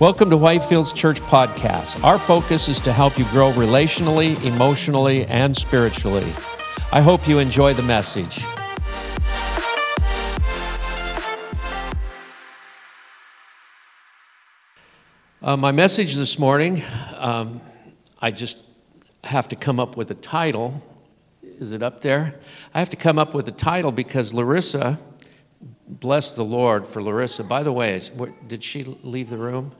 Welcome to Whitefields Church Podcast. Our focus is to help you grow relationally, emotionally, and spiritually. I hope you enjoy the message. Uh, my message this morning, um, I just have to come up with a title. Is it up there? I have to come up with a title because Larissa, bless the Lord for Larissa. By the way, did she leave the room?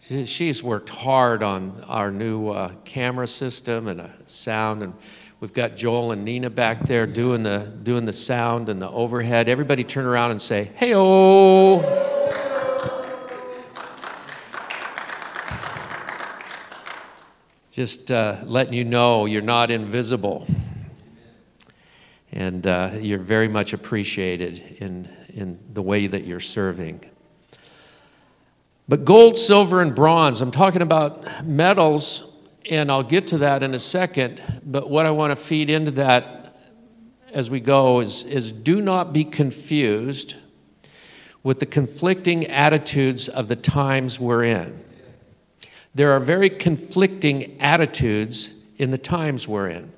She's worked hard on our new uh, camera system and sound, and we've got Joel and Nina back there doing the doing the sound and the overhead. Everybody turn around and say, "Hey, oh!" Just uh, letting you know you're not invisible, and uh, you're very much appreciated in in the way that you're serving. But gold, silver, and bronze, I'm talking about metals, and I'll get to that in a second. But what I want to feed into that as we go is, is do not be confused with the conflicting attitudes of the times we're in. There are very conflicting attitudes in the times we're in.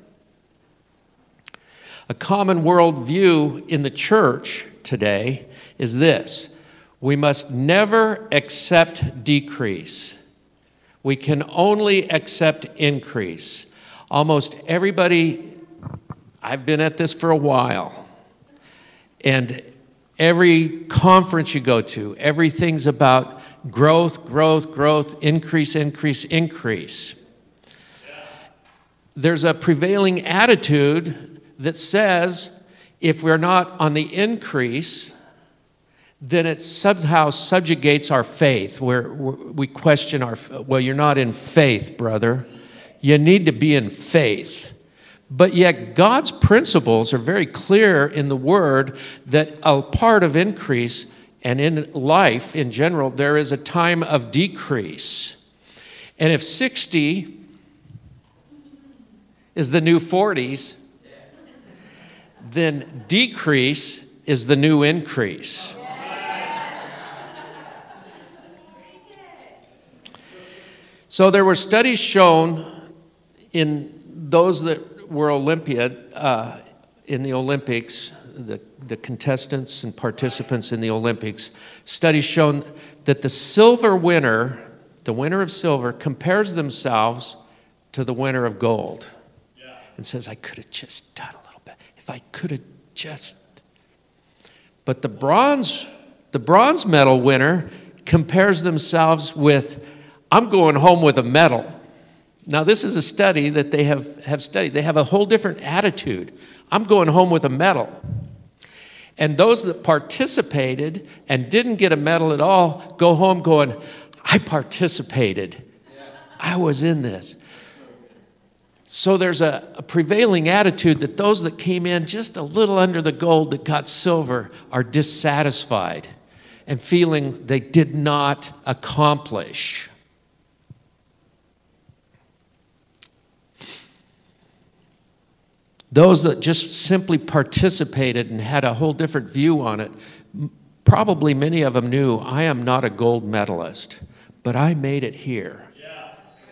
A common worldview in the church today is this we must never accept decrease. We can only accept increase. Almost everybody, I've been at this for a while, and every conference you go to, everything's about growth, growth, growth, increase, increase, increase. There's a prevailing attitude that says if we're not on the increase, then it somehow subjugates our faith, where we question our, well, you're not in faith, brother. You need to be in faith. But yet, God's principles are very clear in the Word that a part of increase and in life in general, there is a time of decrease. And if 60 is the new 40s, then decrease is the new increase. So there were studies shown in those that were Olympiad uh, in the Olympics, the, the contestants and participants in the Olympics, studies shown that the silver winner, the winner of silver, compares themselves to the winner of gold yeah. and says, I could have just done a little bit. If I could have just. But the bronze, the bronze medal winner compares themselves with I'm going home with a medal. Now, this is a study that they have, have studied. They have a whole different attitude. I'm going home with a medal. And those that participated and didn't get a medal at all go home going, I participated. I was in this. So there's a, a, prevailing attitude that those that came in just a little under the gold that got silver are dissatisfied and feeling they did not accomplish. Those that just simply participated and had a whole different view on it, probably many of them knew I am not a gold medalist, but I made it here.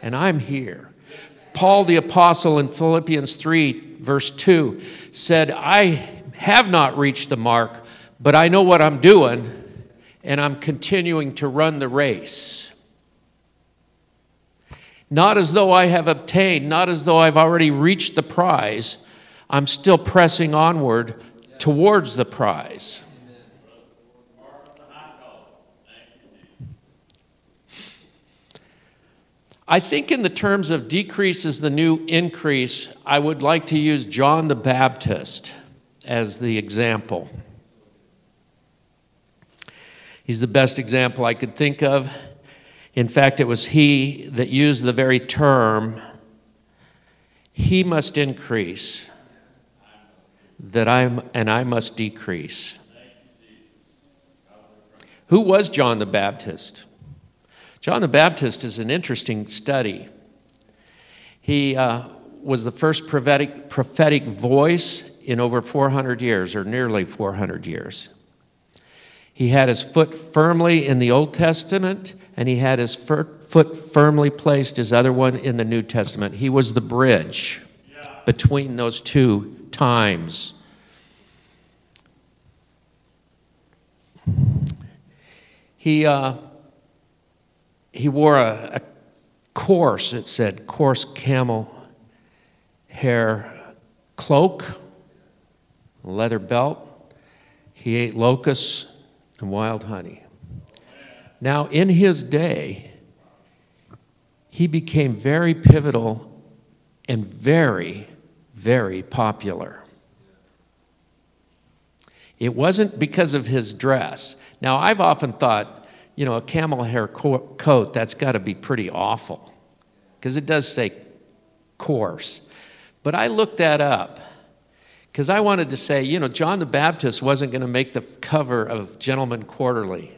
And I'm here. Paul the Apostle in Philippians 3, verse 2, said, I have not reached the mark, but I know what I'm doing, and I'm continuing to run the race. Not as though I have obtained, not as though I've already reached the prize I'm still pressing onward towards the prize. I think, in the terms of decrease is the new increase, I would like to use John the Baptist as the example. He's the best example I could think of. In fact, it was he that used the very term, he must increase, that I'm and I must decrease. Who was John the Baptist? John the Baptist is an interesting study. He uh, was the first prophetic, prophetic voice in over 400 years, or nearly 400 years. He had his foot firmly in the Old Testament, and he had his foot firmly placed, his other one, in the New Testament. He was the bridge between those two times. He, uh, he wore a, a coarse, it said, coarse camel hair cloak, leather belt. He ate locusts and wild honey. Now, in his day, he became very pivotal and very, very popular. It wasn't because of his dress. Now, I've often thought, you know, a camel hair coat, that's got to be pretty awful because it does say coarse. But I looked that up because I wanted to say, you know, John the Baptist wasn't going to make the cover of Gentleman Quarterly.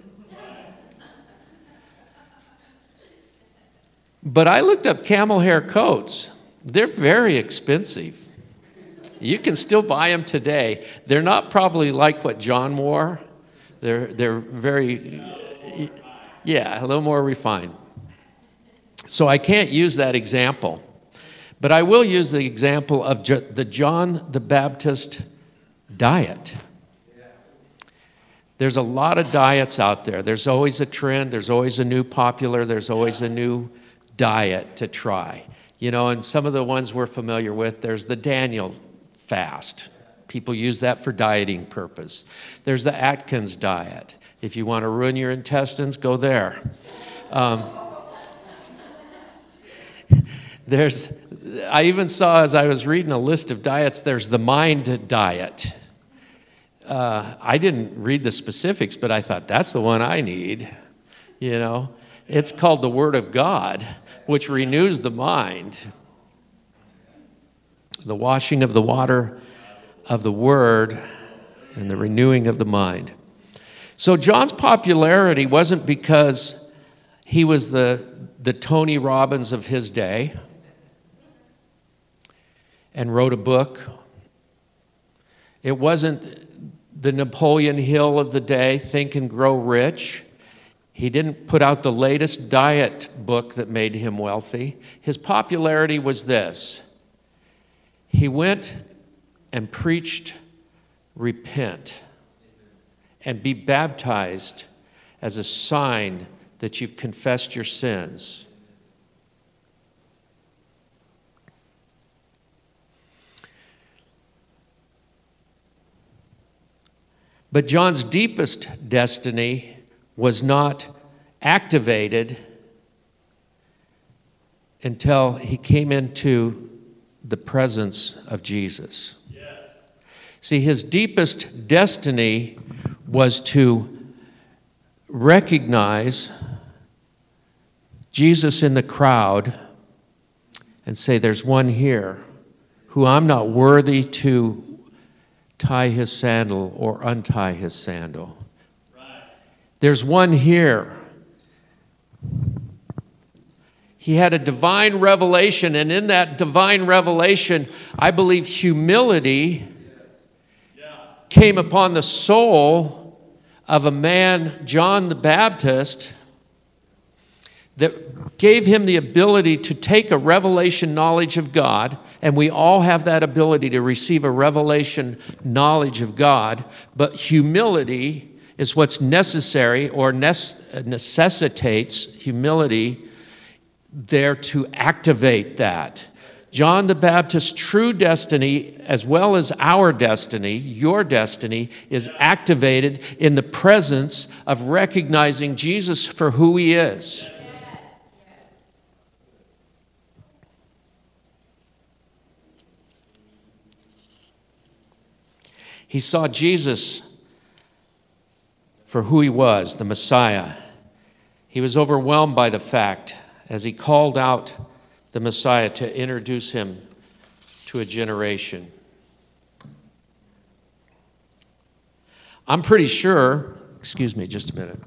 But I looked up camel hair coats. They're very expensive. You can still buy them today. They're not probably like what John wore. They're, they're very, yeah, a little more refined. So I can't use that example. But I will use the example of the John the Baptist diet. There's a lot of diets out there. There's always a trend, there's always a new popular, there's always a new diet to try. You know, and some of the ones we're familiar with, there's the Daniel fast. People use that for dieting purpose. There's the Atkins diet. If you want to ruin your intestines, go there. Um, there's, I even saw as I was reading a list of diets, there's the mind diet. Uh, I didn't read the specifics, but I thought that's the one I need. You know, it's called the Word of God, which renews the mind. The washing of the water of the Word and the renewing of the mind. So John's popularity wasn't because he was the, the Tony Robbins of his day and wrote a book. It wasn't the Napoleon Hill of the day, Think and Grow Rich. He didn't put out the latest diet book that made him wealthy. His popularity was this he went and preached, repent, and be baptized as a sign that you've confessed your sins. But John's deepest destiny was not activated until he came into the presence of Jesus. Yes. See, his deepest destiny was to recognize Jesus in the crowd and say, There's one here who I'm not worthy to tie his sandal or untie his sandal. There's one here. He had a divine revelation, and in that divine revelation, I believe humility came upon the soul of a man, John the Baptist, that gave him the ability to take a revelation knowledge of God, and we all have that ability to receive a revelation knowledge of God, but humility is what's necessary or necessitates humility there to activate that. John the Baptist's true destiny, as well as our destiny, your destiny, is activated in the presence of recognizing Jesus for who he is. He saw Jesus for who he was, the Messiah. He was overwhelmed by the fact as he called out the Messiah to introduce him to a generation. I'm pretty sure, excuse me just a minute.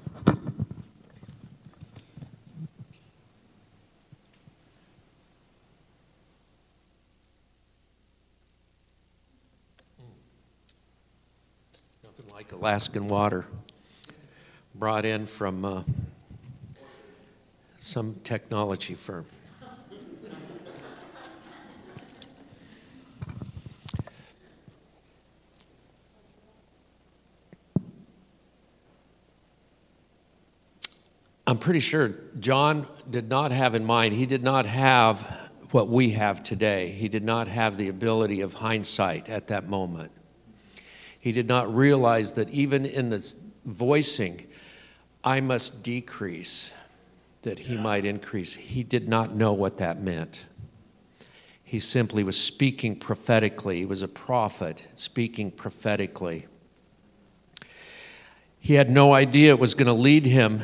Nothing like Alaskan water. brought in from uh, some technology firm. I'm pretty sure John did not have in mind, he did not have what we have today. He did not have the ability of hindsight at that moment. He did not realize that even in the voicing, I must decrease that he might increase. He did not know what that meant. He simply was speaking prophetically. He was a prophet speaking prophetically. He had no idea it was going to lead him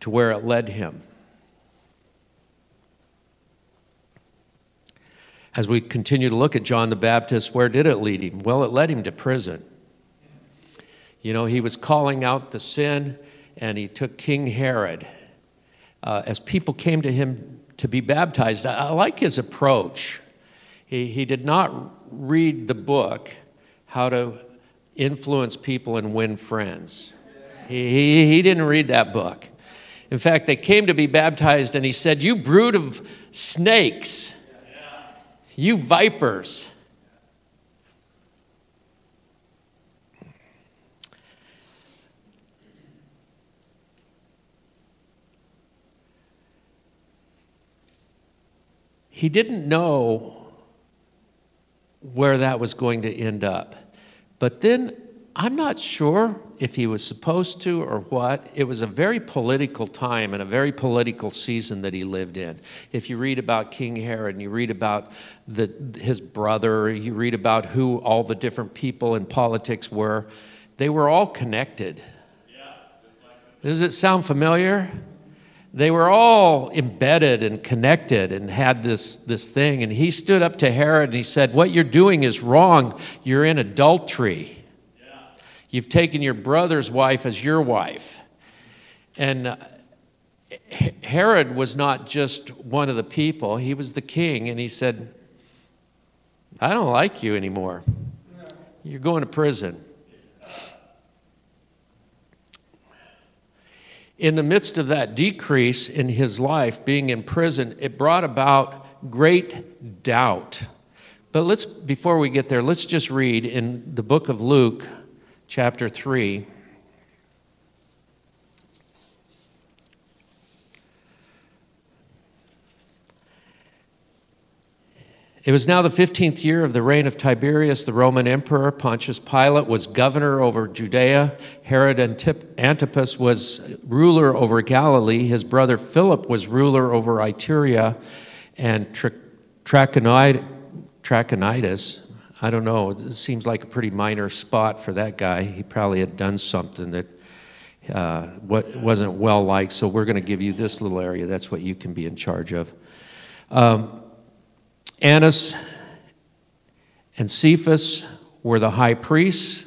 to where it led him. As we continue to look at John the Baptist, where did it lead him? Well, it led him to prison. You know, he was calling out the sin, and he took King Herod. Uh, as people came to him to be baptized, I, I like his approach. He, he did not read the book, How to Influence People and Win Friends. He, he, he didn't read that book. In fact, they came to be baptized, and he said, You brood of snakes, you vipers. He didn't know where that was going to end up. But then I'm not sure if he was supposed to or what. It was a very political time and a very political season that he lived in. If you read about King Herod and you read about the, his brother, you read about who all the different people in politics were, they were all connected. Does it sound familiar? They were all embedded and connected and had this, this thing. And he stood up to Herod and he said, What you're doing is wrong. You're in adultery. You've taken your brother's wife as your wife. And uh, Herod was not just one of the people, he was the king. And he said, I don't like you anymore. You're going to prison. In the midst of that decrease in his life, being in prison, it brought about great doubt. But let's, before we get there, let's just read in the book of Luke, chapter 3. It was now the 15th year of the reign of Tiberius, the Roman emperor. Pontius Pilate was governor over Judea. Herod Antipas was ruler over Galilee. His brother Philip was ruler over Iturea and Trachonitis, I don't know. It seems like a pretty minor spot for that guy. He probably had done something that uh, wasn't well liked. So we're going to give you this little area. That's what you can be in charge of. Um, Annas and Cephas were the high priests.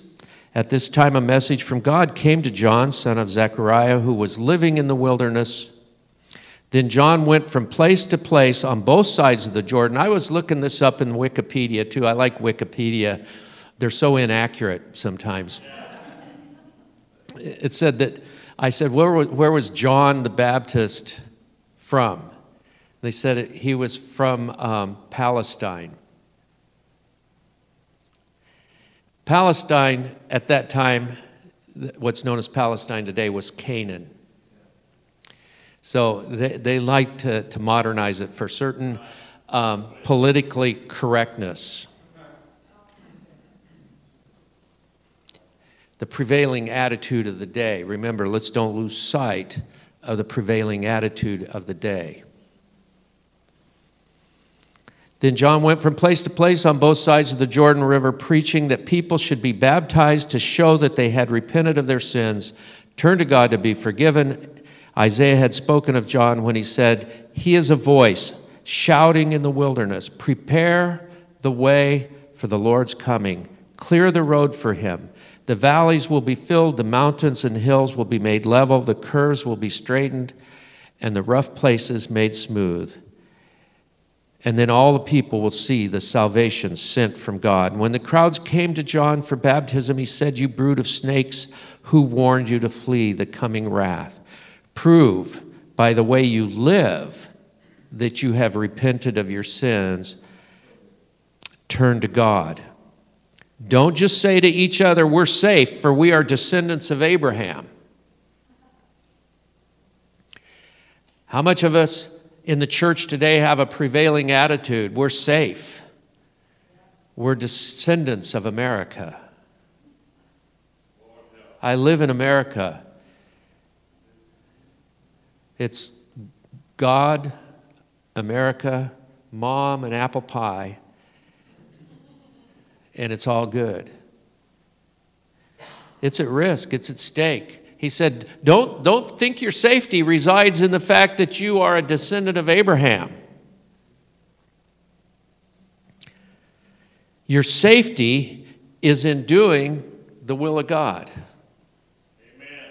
At this time, a message from God came to John, son of Zechariah, who was living in the wilderness then John went from place to place on both sides of the Jordan. I was looking this up in Wikipedia too. I like Wikipedia, they're so inaccurate sometimes. It said that, I said, where was, where was John the Baptist from? They said he was from um, Palestine. Palestine at that time, what's known as Palestine today, was Canaan. So they, they like to, to modernize it for certain um, politically correctness. The prevailing attitude of the day. Remember, let's don't lose sight of the prevailing attitude of the day. Then John went from place to place on both sides of the Jordan River, preaching that people should be baptized to show that they had repented of their sins, turned to God to be forgiven, Isaiah had spoken of John when he said, He is a voice shouting in the wilderness, Prepare the way for the Lord's coming, clear the road for him. The valleys will be filled, the mountains and hills will be made level, the curves will be straightened, and the rough places made smooth. And then all the people will see the salvation sent from God. When the crowds came to John for baptism, he said, You brood of snakes, who warned you to flee the coming wrath? Prove by the way you live that you have repented of your sins. Turn to God. Don't just say to each other, We're safe, for we are descendants of Abraham. How much of us in the church today have a prevailing attitude? We're safe. We're descendants of America. I live in America. It's God, America, mom, and apple pie, and it's all good. It's at risk, it's at stake. He said, don't, don't think your safety resides in the fact that you are a descendant of Abraham. Your safety is in doing the will of God. Amen.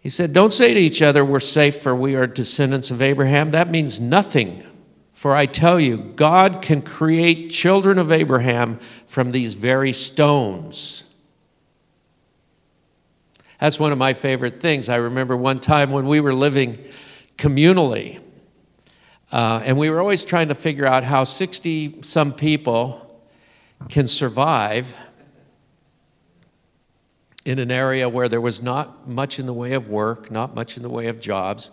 He said, Don't say to each other, We're safe, for we are descendants of Abraham. That means nothing. For I tell you, God can create children of Abraham from these very stones. That's one of my favorite things. I remember one time when we were living communally, uh, and we were always trying to figure out how 60 some people can survive in an area where there was not much in the way of work, not much in the way of jobs.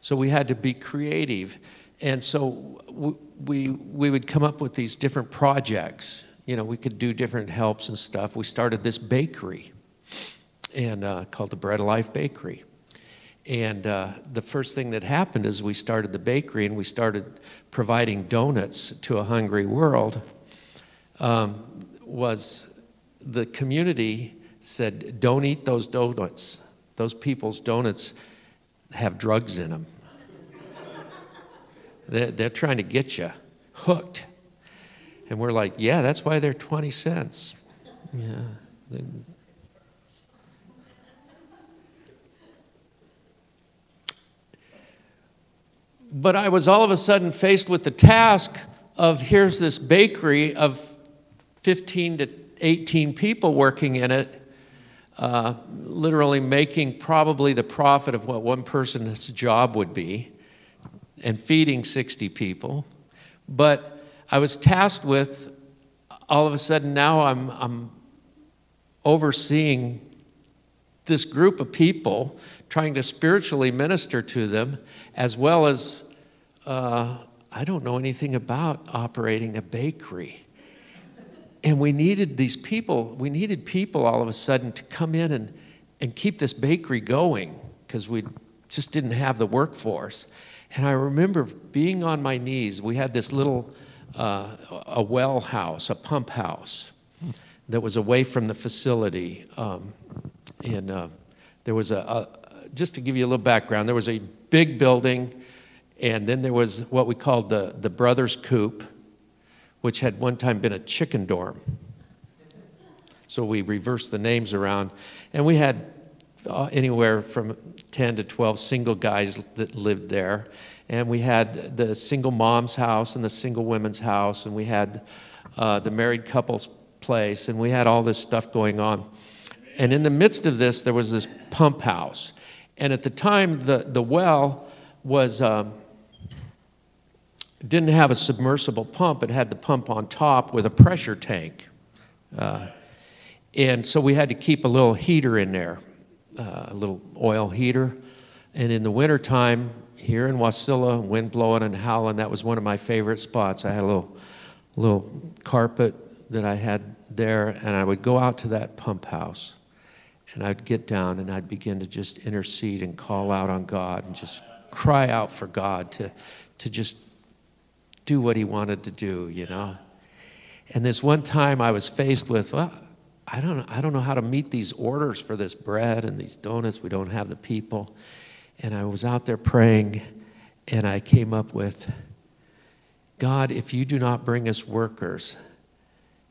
So we had to be creative. And so we, we would come up with these different projects. You know, we could do different helps and stuff. We started this bakery and uh, called the Bread of Life Bakery. And uh, the first thing that happened is we started the bakery and we started providing donuts to a hungry world. Um, was the community said, "Don't eat those donuts. Those people's donuts have drugs in them. they're, they're trying to get you hooked." And we're like, "Yeah, that's why they're twenty cents." Yeah. But I was all of a sudden faced with the task of here's this bakery of 15 to 18 people working in it, uh, literally making probably the profit of what one person's job would be and feeding 60 people. But I was tasked with all of a sudden now I'm, I'm overseeing this group of people, trying to spiritually minister to them, as well as uh, I don't know anything about operating a bakery. And we needed these people, we needed people all of a sudden to come in and, and keep this bakery going because we just didn't have the workforce. And I remember being on my knees. We had this little uh, a well house, a pump house that was away from the facility. Um, and uh, there was a, a, just to give you a little background, there was a big building and then there was what we called the, the Brothers Coop, which had one time been a chicken dorm. So we reversed the names around. And we had uh, anywhere from 10 to 12 single guys that lived there. And we had the single mom's house and the single women's house. And we had uh, the married couple's place. And we had all this stuff going on. And in the midst of this, there was this pump house. And at the time, the, the well was. Um, didn't have a submersible pump, it had the pump on top with a pressure tank. Uh, and so we had to keep a little heater in there, uh, a little oil heater. And in the wintertime, here in Wasilla, wind blowing and howling, that was one of my favorite spots. I had a little, little carpet that I had there, and I would go out to that pump house. And I'd get down and I'd begin to just intercede and call out on God and just cry out for God to, to just do what he wanted to do, you know. And this one time I was faced with, well, I don't, know, I don't know how to meet these orders for this bread and these donuts. We don't have the people. And I was out there praying, and I came up with, God, if you do not bring us workers,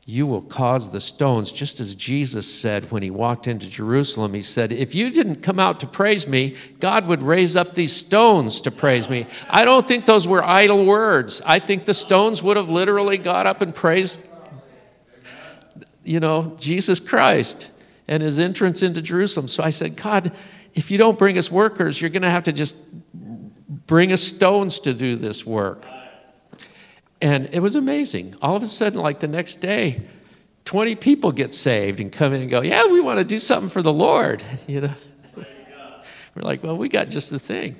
you will cause the stones, just as Jesus said when he walked into Jerusalem. He said, If you didn't come out to praise me, God would raise up these stones to praise me. I don't think those were idle words. I think the stones would have literally got up and praised, you know, Jesus Christ and his entrance into Jerusalem. So I said, God, if you don't bring us workers, you're going to have to just bring us stones to do this work. And it was amazing. All of a sudden, like the next day, 20 people get saved and come in and go, Yeah, we want to do something for the Lord. You know? We're like, Well, we got just the thing.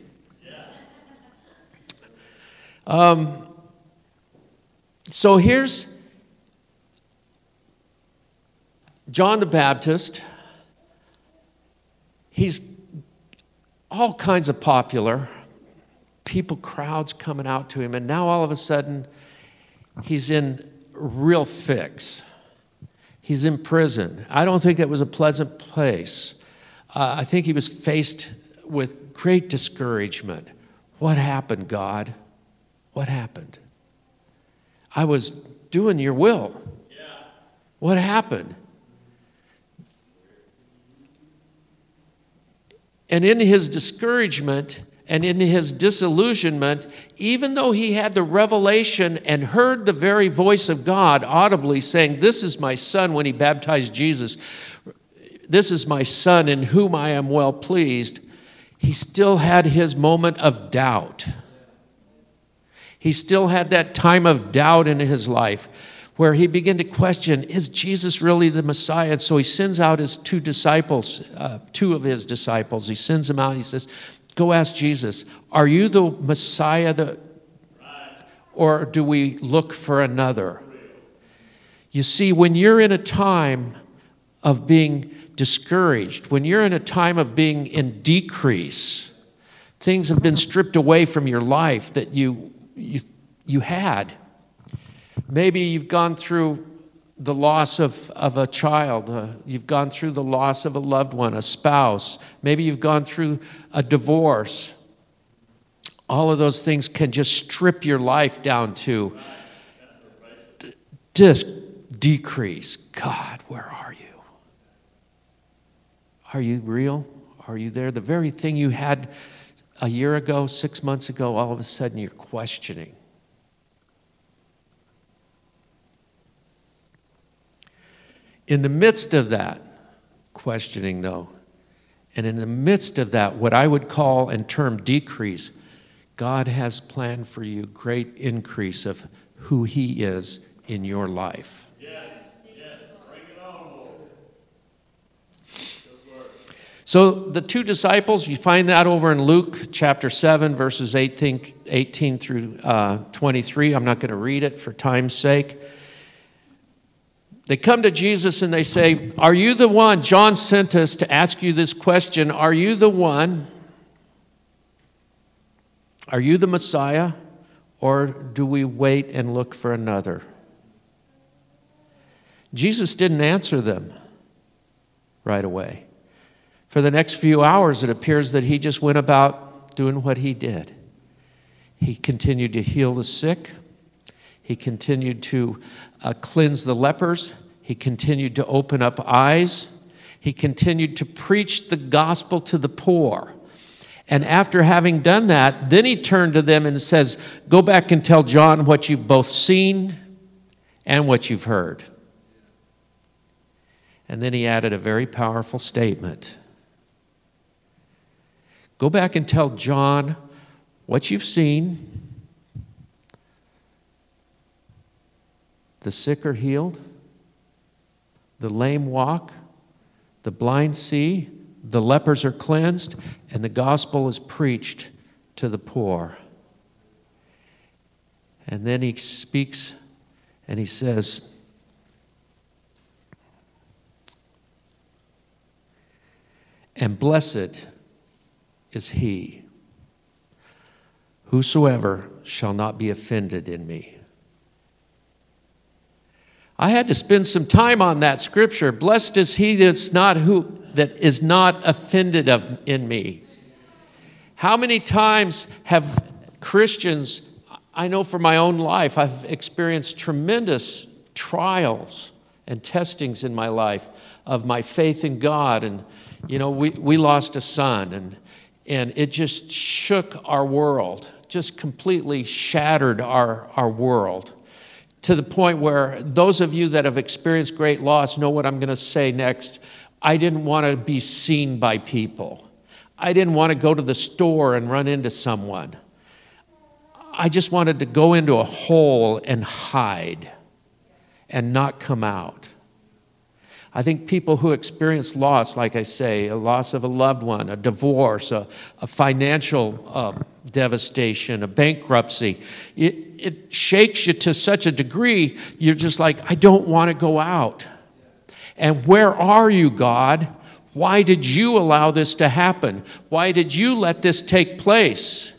Um, so here's John the Baptist. He's all kinds of popular, people, crowds coming out to him, and now all of a sudden, he's in real fix. He's in prison. I don't think that was a pleasant place. Uh, I think he was faced with great discouragement. What happened, God? What happened? I was doing your will. Yeah. What happened? And in his discouragement, and in his disillusionment, even though he had the revelation and heard the very voice of God audibly saying, This is my son, when he baptized Jesus, this is my son in whom I am well pleased, he still had his moment of doubt. He still had that time of doubt in his life where he began to question is Jesus really the Messiah? And so he sends out his two disciples, uh, two of his disciples. He sends them out. He says, Go ask Jesus, are you the Messiah that, or do we look for another? You see, when you're in a time of being discouraged, when you're in a time of being in decrease, things have been stripped away from your life that you, you, you had. Maybe you've gone through the loss of, of a child. Uh, you've gone through the loss of a loved one, a spouse. Maybe you've gone through a divorce. All of those things can just strip your life down to just decrease. God, where are you? Are you real? Are you there? The very thing you had a year ago, six months ago, all of a sudden you're questioning. In the midst of that questioning, though, and in the midst of that, what I would call and term decrease, God has planned for you great increase of who He is in your life. So the two disciples, you find that over in Luke chapter 7, verses 18, 18 through uh, 23. I'm not going to read it for time's sake. They come to Jesus and they say, Are you the one? John sent us to ask you this question Are you the one? Are you the Messiah? Or do we wait and look for another? Jesus didn't answer them right away. For the next few hours, it appears that he just went about doing what he did. He continued to heal the sick. He continued to uh, cleanse the lepers. He continued to open up eyes. He continued to preach the gospel to the poor. And after having done that, then he turned to them and says, Go back and tell John what you've both seen and what you've heard. And then he added a very powerful statement Go back and tell John what you've seen The sick are healed, the lame walk, the blind see, the lepers are cleansed, and the gospel is preached to the poor. And then he speaks and he says, And blessed is he whosoever shall not be offended in me. I had to spend some time on that scripture. Blessed is he that's not who that is not offended of in me. How many times have Christians, I know for my own life, I've experienced tremendous trials and testings in my life of my faith in God. And, you know, we, we lost a son, and, and it just shook our world, just completely shattered our, our world to the point where those of you that have experienced great loss know what I'm going to say next. I didn't want to be seen by people. I didn't want to go to the store and run into someone. I just wanted to go into a hole and hide and not come out. I think people who experience loss, like I say, a loss of a loved one, a divorce, a, a financial uh, devastation, a bankruptcy, it, it shakes you to such a degree, you're just like, I don't want to go out. And where are you, God? Why did you allow this to happen? Why did you let this take place?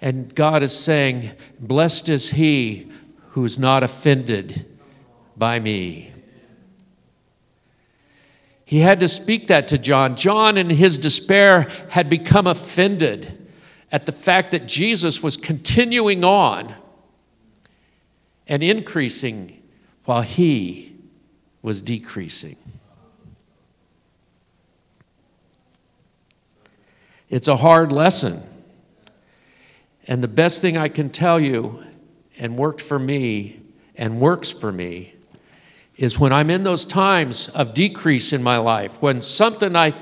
And God is saying, Blessed is he who's not offended by me. He had to speak that to John. John, in his despair, had become offended at the fact that Jesus was continuing on and increasing while he was decreasing. It's a hard lesson. And the best thing I can tell you, and worked for me, and works for me, is when I'm in those times of decrease in my life, when something I,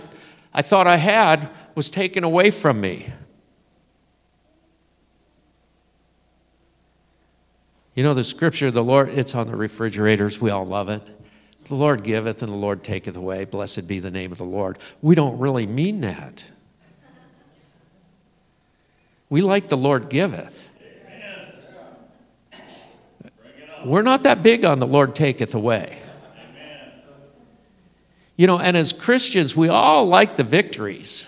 I thought I had was taken away from me. You know, the scripture, the Lord, it's on the refrigerators. We all love it. The Lord giveth and the Lord taketh away. Blessed be the name of the Lord. We don't really mean that. We like the Lord giveth. We're not that big on the Lord taketh away. You know, and as Christians, we all like the victories.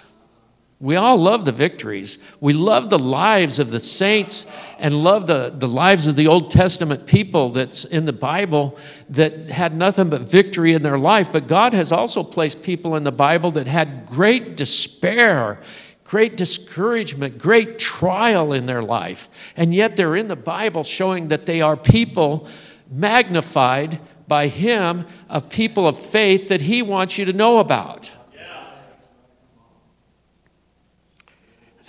We all love the victories. We love the lives of the saints and love the, the lives of the Old Testament people that's in the Bible that had nothing but victory in their life. But God has also placed people in the Bible that had great despair, great discouragement, great trial in their life. And yet they're in the Bible showing that they are people magnified by Him of people of faith that He wants you to know about.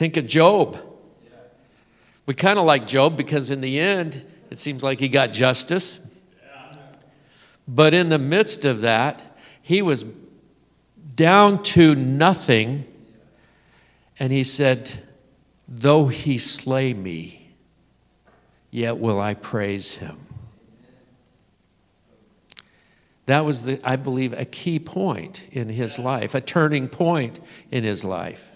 Think of Job. We kind of like Job because in the end, it seems like he got justice. But in the midst of that, he was down to nothing. And he said, Though he slay me, yet will I praise him. That was, the, I believe, a key point in his life, a turning point in his life.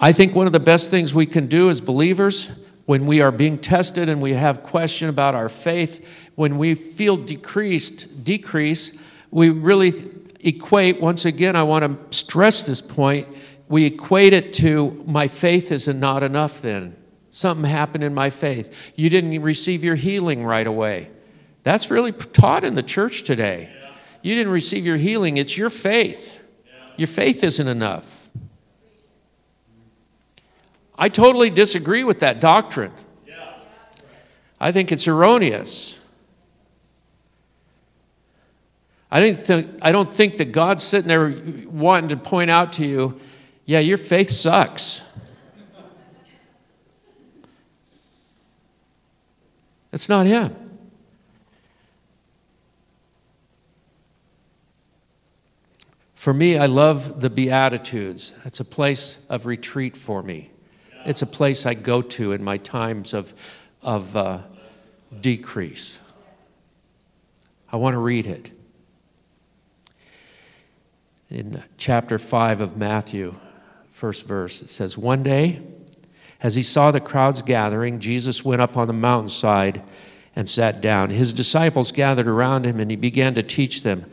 I think one of the best things we can do as believers when we are being tested and we have question about our faith, when we feel decreased, decrease, we really equate, once again, I want to stress this point, we equate it to my faith is not enough then. Something happened in my faith. You didn't receive your healing right away. That's really taught in the church today. You didn't receive your healing, it's your faith. Your faith isn't enough. I totally disagree with that doctrine. I think it's erroneous. I, didn't think, I don't think that God's sitting there wanting to point out to you, yeah, your faith sucks. It's not Him. For me, I love the Beatitudes. It's a place of retreat for me. It's a place I go to in my times of, of uh, decrease. I want to read it. In chapter 5 of Matthew, first verse, it says, One day, as he saw the crowds gathering, Jesus went up on the mountainside and sat down. His disciples gathered around him, and he began to teach them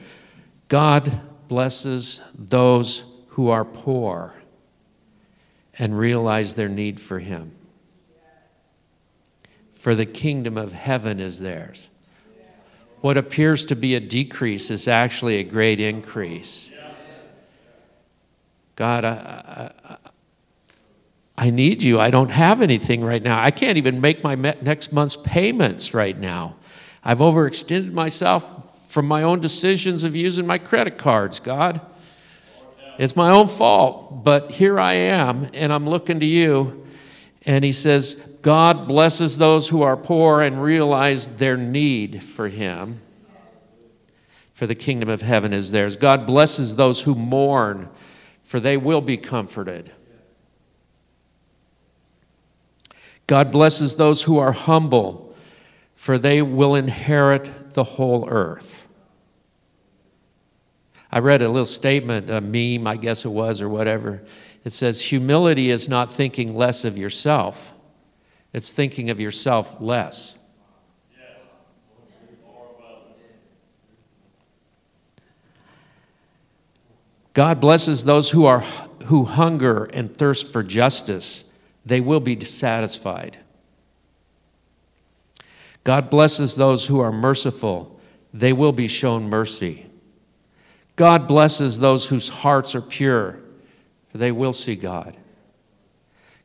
God blesses those who are poor and realize their need for Him. For the kingdom of heaven is theirs. What appears to be a decrease is actually a great increase. God, I, I, I need you. I don't have anything right now. I can't even make my next month's payments right now. I've overextended myself from my own decisions of using my credit cards, God. It's my own fault, but here I am, and I'm looking to you. And he says, God blesses those who are poor and realize their need for him, for the kingdom of heaven is theirs. God blesses those who mourn, for they will be comforted. God blesses those who are humble, for they will inherit the whole earth. I read a little statement, a meme, I guess it was, or whatever. It says, Humility is not thinking less of yourself, it's thinking of yourself less. God blesses those who, are, who hunger and thirst for justice they will be satisfied. God blesses those who are merciful, they will be shown mercy. God blesses those whose hearts are pure, for they will see God.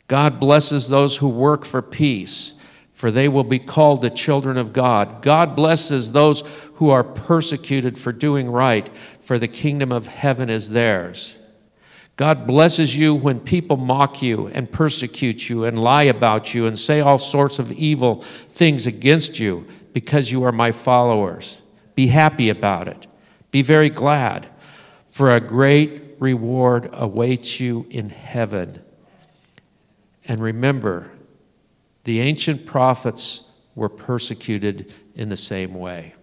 God blesses those who work for peace, for they will be called the children of God. God blesses those who are persecuted for doing right, for the kingdom of heaven is theirs. God blesses you when people mock you and persecute you and lie about you and say all sorts of evil things against you because you are my followers. Be happy about it. Be very glad, for a great reward awaits you in heaven. And remember, the ancient prophets were persecuted in the same way.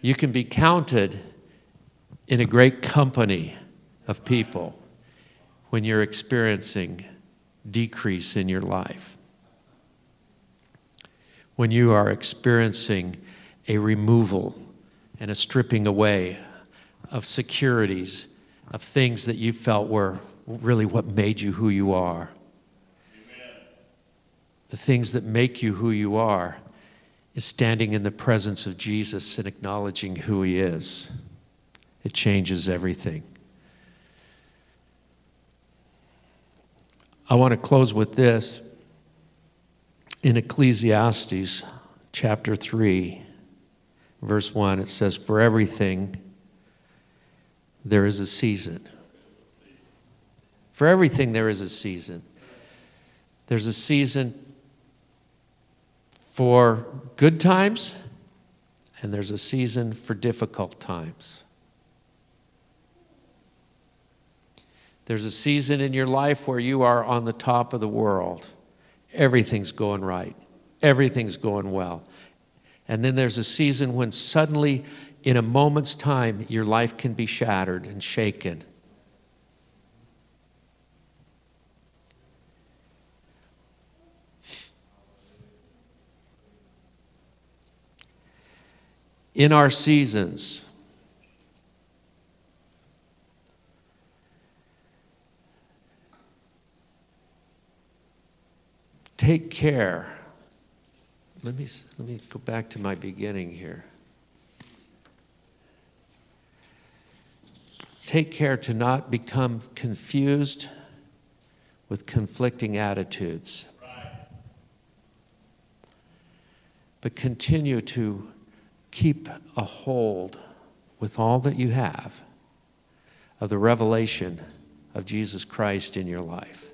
You can be counted in a great company of people when you're experiencing decrease in your life. When you are experiencing a removal and a stripping away of securities, of things that you felt were really what made you who you are. Amen. The things that make you who you are is standing in the presence of Jesus and acknowledging who He is. It changes everything. I want to close with this. In Ecclesiastes chapter 3, verse 1, it says, For everything there is a season. For everything there is a season. There's a season for good times, and there's a season for difficult times. There's a season in your life where you are on the top of the world. Everything's going right, everything's going well. And then there's a season when suddenly, in a moment's time, your life can be shattered and shaken. In our seasons, Take care. Let me, let me go back to my beginning here. Take care to not become confused with conflicting attitudes. But continue to keep a hold with all that you have of the revelation of Jesus Christ in your life.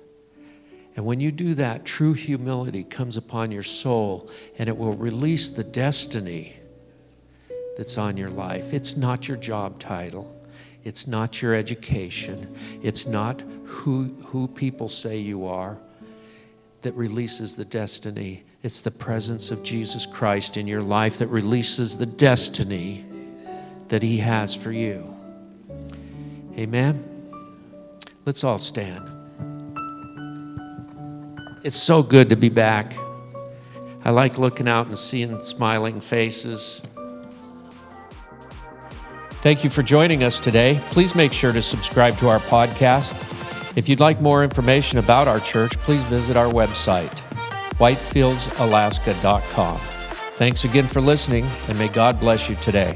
And when you do that, true humility comes upon your soul and it will release the destiny that's on your life. It's not your job title, it's not your education, it's not who, who people say you are that releases the destiny. It's the presence of Jesus Christ in your life that releases the destiny that He has for you. Amen. Let's all stand. It's so good to be back. I like looking out and seeing smiling faces. Thank you for joining us today. Please make sure to subscribe to our podcast. If you'd like more information about our church, please visit our website, whitefieldsalaska.com. Thanks again for listening, and may God bless you today.